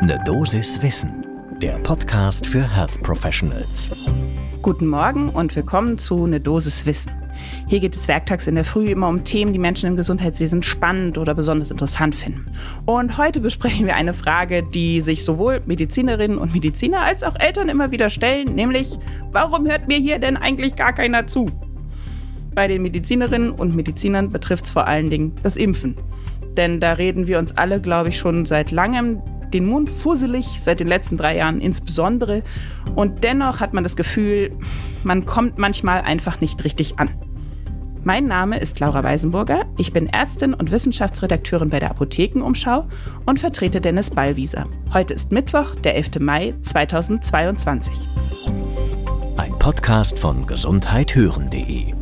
Ne Dosis Wissen, der Podcast für Health Professionals. Guten Morgen und willkommen zu Ne Dosis Wissen. Hier geht es werktags in der Früh immer um Themen, die Menschen im Gesundheitswesen spannend oder besonders interessant finden. Und heute besprechen wir eine Frage, die sich sowohl Medizinerinnen und Mediziner als auch Eltern immer wieder stellen, nämlich, warum hört mir hier denn eigentlich gar keiner zu? Bei den Medizinerinnen und Medizinern betrifft es vor allen Dingen das Impfen. Denn da reden wir uns alle, glaube ich, schon seit langem den Mund fusselig, seit den letzten drei Jahren insbesondere. Und dennoch hat man das Gefühl, man kommt manchmal einfach nicht richtig an. Mein Name ist Laura Weisenburger. Ich bin Ärztin und Wissenschaftsredakteurin bei der Apothekenumschau und vertrete Dennis Ballwieser. Heute ist Mittwoch, der 11. Mai 2022. Ein Podcast von gesundheithören.de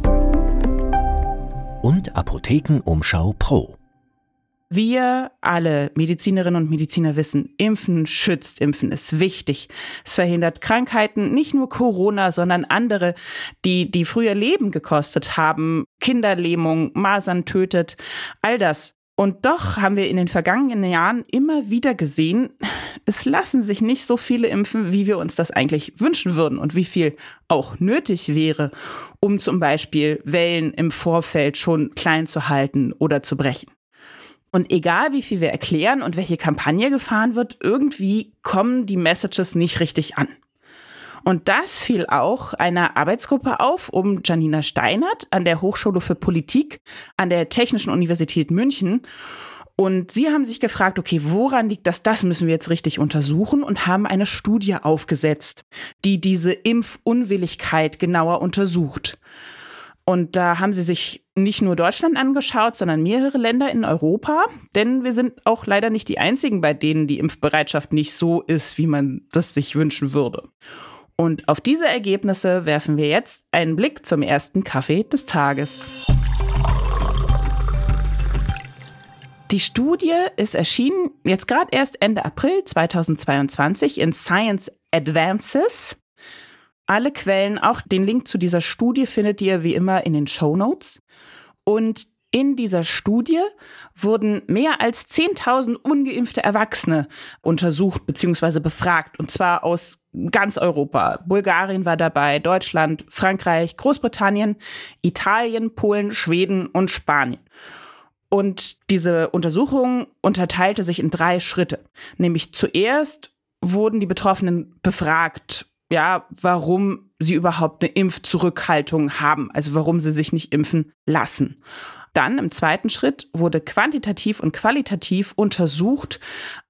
und Apothekenumschau Pro. Wir alle Medizinerinnen und Mediziner wissen, Impfen schützt, Impfen ist wichtig. Es verhindert Krankheiten, nicht nur Corona, sondern andere, die, die früher Leben gekostet haben. Kinderlähmung, Masern tötet, all das. Und doch haben wir in den vergangenen Jahren immer wieder gesehen, es lassen sich nicht so viele impfen, wie wir uns das eigentlich wünschen würden und wie viel auch nötig wäre, um zum Beispiel Wellen im Vorfeld schon klein zu halten oder zu brechen. Und egal wie viel wir erklären und welche Kampagne gefahren wird, irgendwie kommen die Messages nicht richtig an. Und das fiel auch einer Arbeitsgruppe auf um Janina Steinert an der Hochschule für Politik an der Technischen Universität München. Und sie haben sich gefragt, okay, woran liegt das? Das müssen wir jetzt richtig untersuchen und haben eine Studie aufgesetzt, die diese Impfunwilligkeit genauer untersucht. Und da haben sie sich nicht nur Deutschland angeschaut, sondern mehrere Länder in Europa. Denn wir sind auch leider nicht die einzigen, bei denen die Impfbereitschaft nicht so ist, wie man das sich wünschen würde. Und auf diese Ergebnisse werfen wir jetzt einen Blick zum ersten Kaffee des Tages. Die Studie ist erschienen jetzt gerade erst Ende April 2022 in Science Advances. Alle Quellen, auch den Link zu dieser Studie findet ihr wie immer in den Show Notes. Und in dieser Studie wurden mehr als 10.000 ungeimpfte Erwachsene untersucht bzw. befragt, und zwar aus ganz Europa. Bulgarien war dabei, Deutschland, Frankreich, Großbritannien, Italien, Polen, Schweden und Spanien. Und diese Untersuchung unterteilte sich in drei Schritte. Nämlich zuerst wurden die Betroffenen befragt, ja, warum sie überhaupt eine Impfzurückhaltung haben, also warum sie sich nicht impfen lassen. Dann im zweiten Schritt wurde quantitativ und qualitativ untersucht,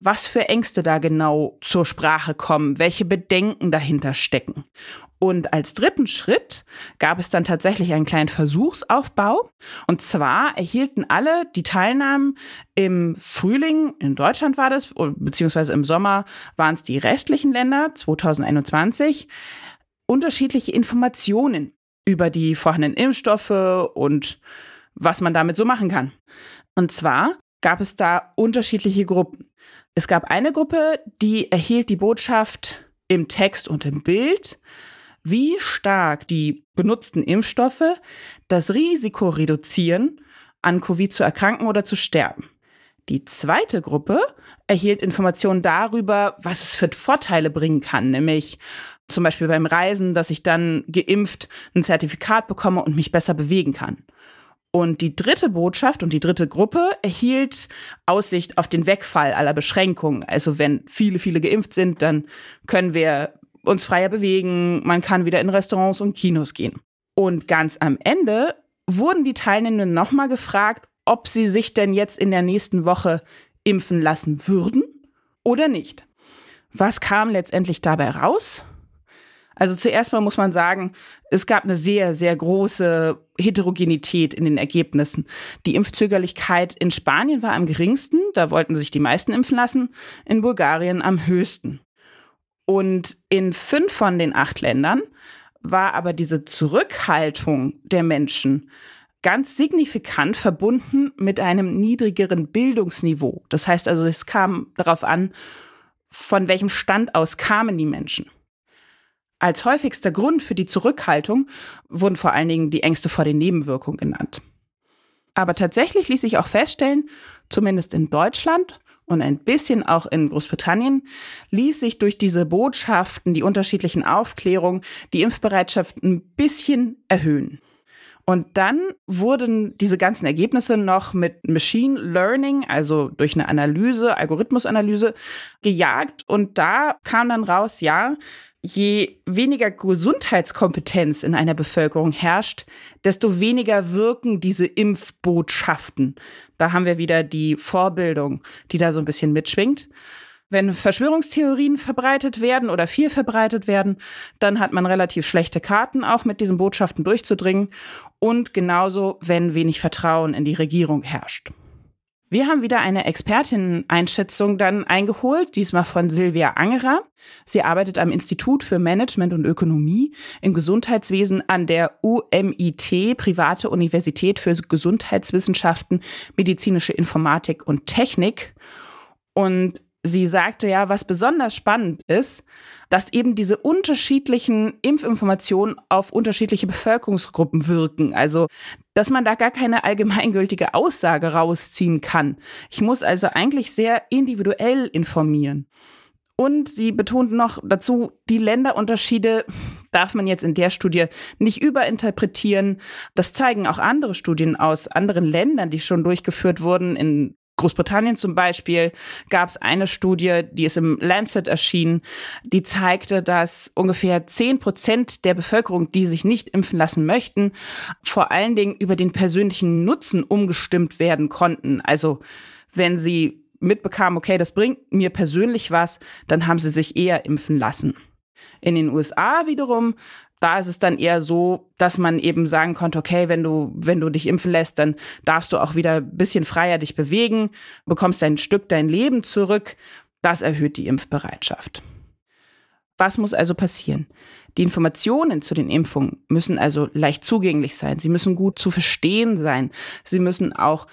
was für Ängste da genau zur Sprache kommen, welche Bedenken dahinter stecken. Und als dritten Schritt gab es dann tatsächlich einen kleinen Versuchsaufbau. Und zwar erhielten alle, die teilnahmen im Frühling, in Deutschland war das, beziehungsweise im Sommer waren es die restlichen Länder, 2021, unterschiedliche Informationen über die vorhandenen Impfstoffe und was man damit so machen kann. Und zwar gab es da unterschiedliche Gruppen. Es gab eine Gruppe, die erhielt die Botschaft im Text und im Bild, wie stark die benutzten Impfstoffe das Risiko reduzieren, an Covid zu erkranken oder zu sterben. Die zweite Gruppe erhielt Informationen darüber, was es für Vorteile bringen kann, nämlich zum Beispiel beim Reisen, dass ich dann geimpft ein Zertifikat bekomme und mich besser bewegen kann. Und die dritte Botschaft und die dritte Gruppe erhielt Aussicht auf den Wegfall aller Beschränkungen. Also wenn viele, viele geimpft sind, dann können wir uns freier bewegen, man kann wieder in Restaurants und Kinos gehen. Und ganz am Ende wurden die Teilnehmenden nochmal gefragt, ob sie sich denn jetzt in der nächsten Woche impfen lassen würden oder nicht. Was kam letztendlich dabei raus? Also zuerst mal muss man sagen, es gab eine sehr, sehr große Heterogenität in den Ergebnissen. Die Impfzögerlichkeit in Spanien war am geringsten, da wollten sich die meisten impfen lassen, in Bulgarien am höchsten. Und in fünf von den acht Ländern war aber diese Zurückhaltung der Menschen ganz signifikant verbunden mit einem niedrigeren Bildungsniveau. Das heißt also, es kam darauf an, von welchem Stand aus kamen die Menschen. Als häufigster Grund für die Zurückhaltung wurden vor allen Dingen die Ängste vor den Nebenwirkungen genannt. Aber tatsächlich ließ sich auch feststellen, zumindest in Deutschland und ein bisschen auch in Großbritannien, ließ sich durch diese Botschaften, die unterschiedlichen Aufklärungen, die Impfbereitschaft ein bisschen erhöhen. Und dann wurden diese ganzen Ergebnisse noch mit Machine Learning, also durch eine Analyse, Algorithmusanalyse, gejagt. Und da kam dann raus, ja, je weniger Gesundheitskompetenz in einer Bevölkerung herrscht, desto weniger wirken diese Impfbotschaften. Da haben wir wieder die Vorbildung, die da so ein bisschen mitschwingt. Wenn Verschwörungstheorien verbreitet werden oder viel verbreitet werden, dann hat man relativ schlechte Karten, auch mit diesen Botschaften durchzudringen. Und genauso, wenn wenig Vertrauen in die Regierung herrscht. Wir haben wieder eine Expertinnen-Einschätzung dann eingeholt, diesmal von Silvia Angerer. Sie arbeitet am Institut für Management und Ökonomie im Gesundheitswesen an der UMIT, Private Universität für Gesundheitswissenschaften, medizinische Informatik und Technik. Und sie sagte ja, was besonders spannend ist, dass eben diese unterschiedlichen Impfinformationen auf unterschiedliche Bevölkerungsgruppen wirken. Also, dass man da gar keine allgemeingültige Aussage rausziehen kann. Ich muss also eigentlich sehr individuell informieren. Und sie betont noch dazu, die Länderunterschiede darf man jetzt in der Studie nicht überinterpretieren. Das zeigen auch andere Studien aus anderen Ländern, die schon durchgeführt wurden in Großbritannien zum Beispiel gab es eine Studie, die ist im Lancet erschienen, die zeigte, dass ungefähr 10 Prozent der Bevölkerung, die sich nicht impfen lassen möchten, vor allen Dingen über den persönlichen Nutzen umgestimmt werden konnten. Also wenn sie mitbekamen, okay, das bringt mir persönlich was, dann haben sie sich eher impfen lassen. In den USA wiederum da ist es dann eher so, dass man eben sagen konnte, okay, wenn du, wenn du dich impfen lässt, dann darfst du auch wieder ein bisschen freier dich bewegen, bekommst ein Stück dein Leben zurück. Das erhöht die Impfbereitschaft. Was muss also passieren? Die Informationen zu den Impfungen müssen also leicht zugänglich sein. Sie müssen gut zu verstehen sein. Sie müssen auch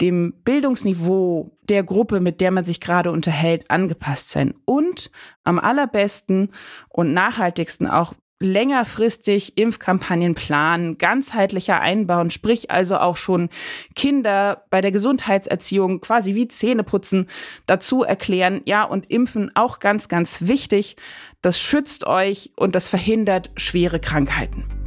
dem Bildungsniveau der Gruppe, mit der man sich gerade unterhält, angepasst sein. Und am allerbesten und nachhaltigsten auch längerfristig Impfkampagnen planen, ganzheitlicher einbauen, sprich also auch schon Kinder bei der Gesundheitserziehung quasi wie Zähneputzen dazu erklären, ja, und Impfen auch ganz, ganz wichtig. Das schützt euch und das verhindert schwere Krankheiten.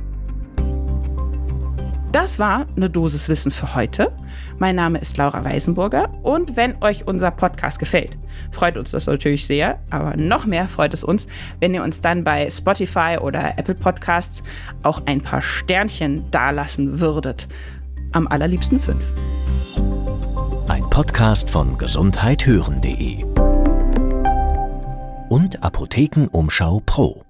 Das war eine Dosis Wissen für heute. Mein Name ist Laura Weisenburger und wenn euch unser Podcast gefällt, freut uns das natürlich sehr, aber noch mehr freut es uns, wenn ihr uns dann bei Spotify oder Apple Podcasts auch ein paar Sternchen dalassen würdet. Am allerliebsten fünf. Ein Podcast von gesundheithören.de und Apothekenumschau Pro.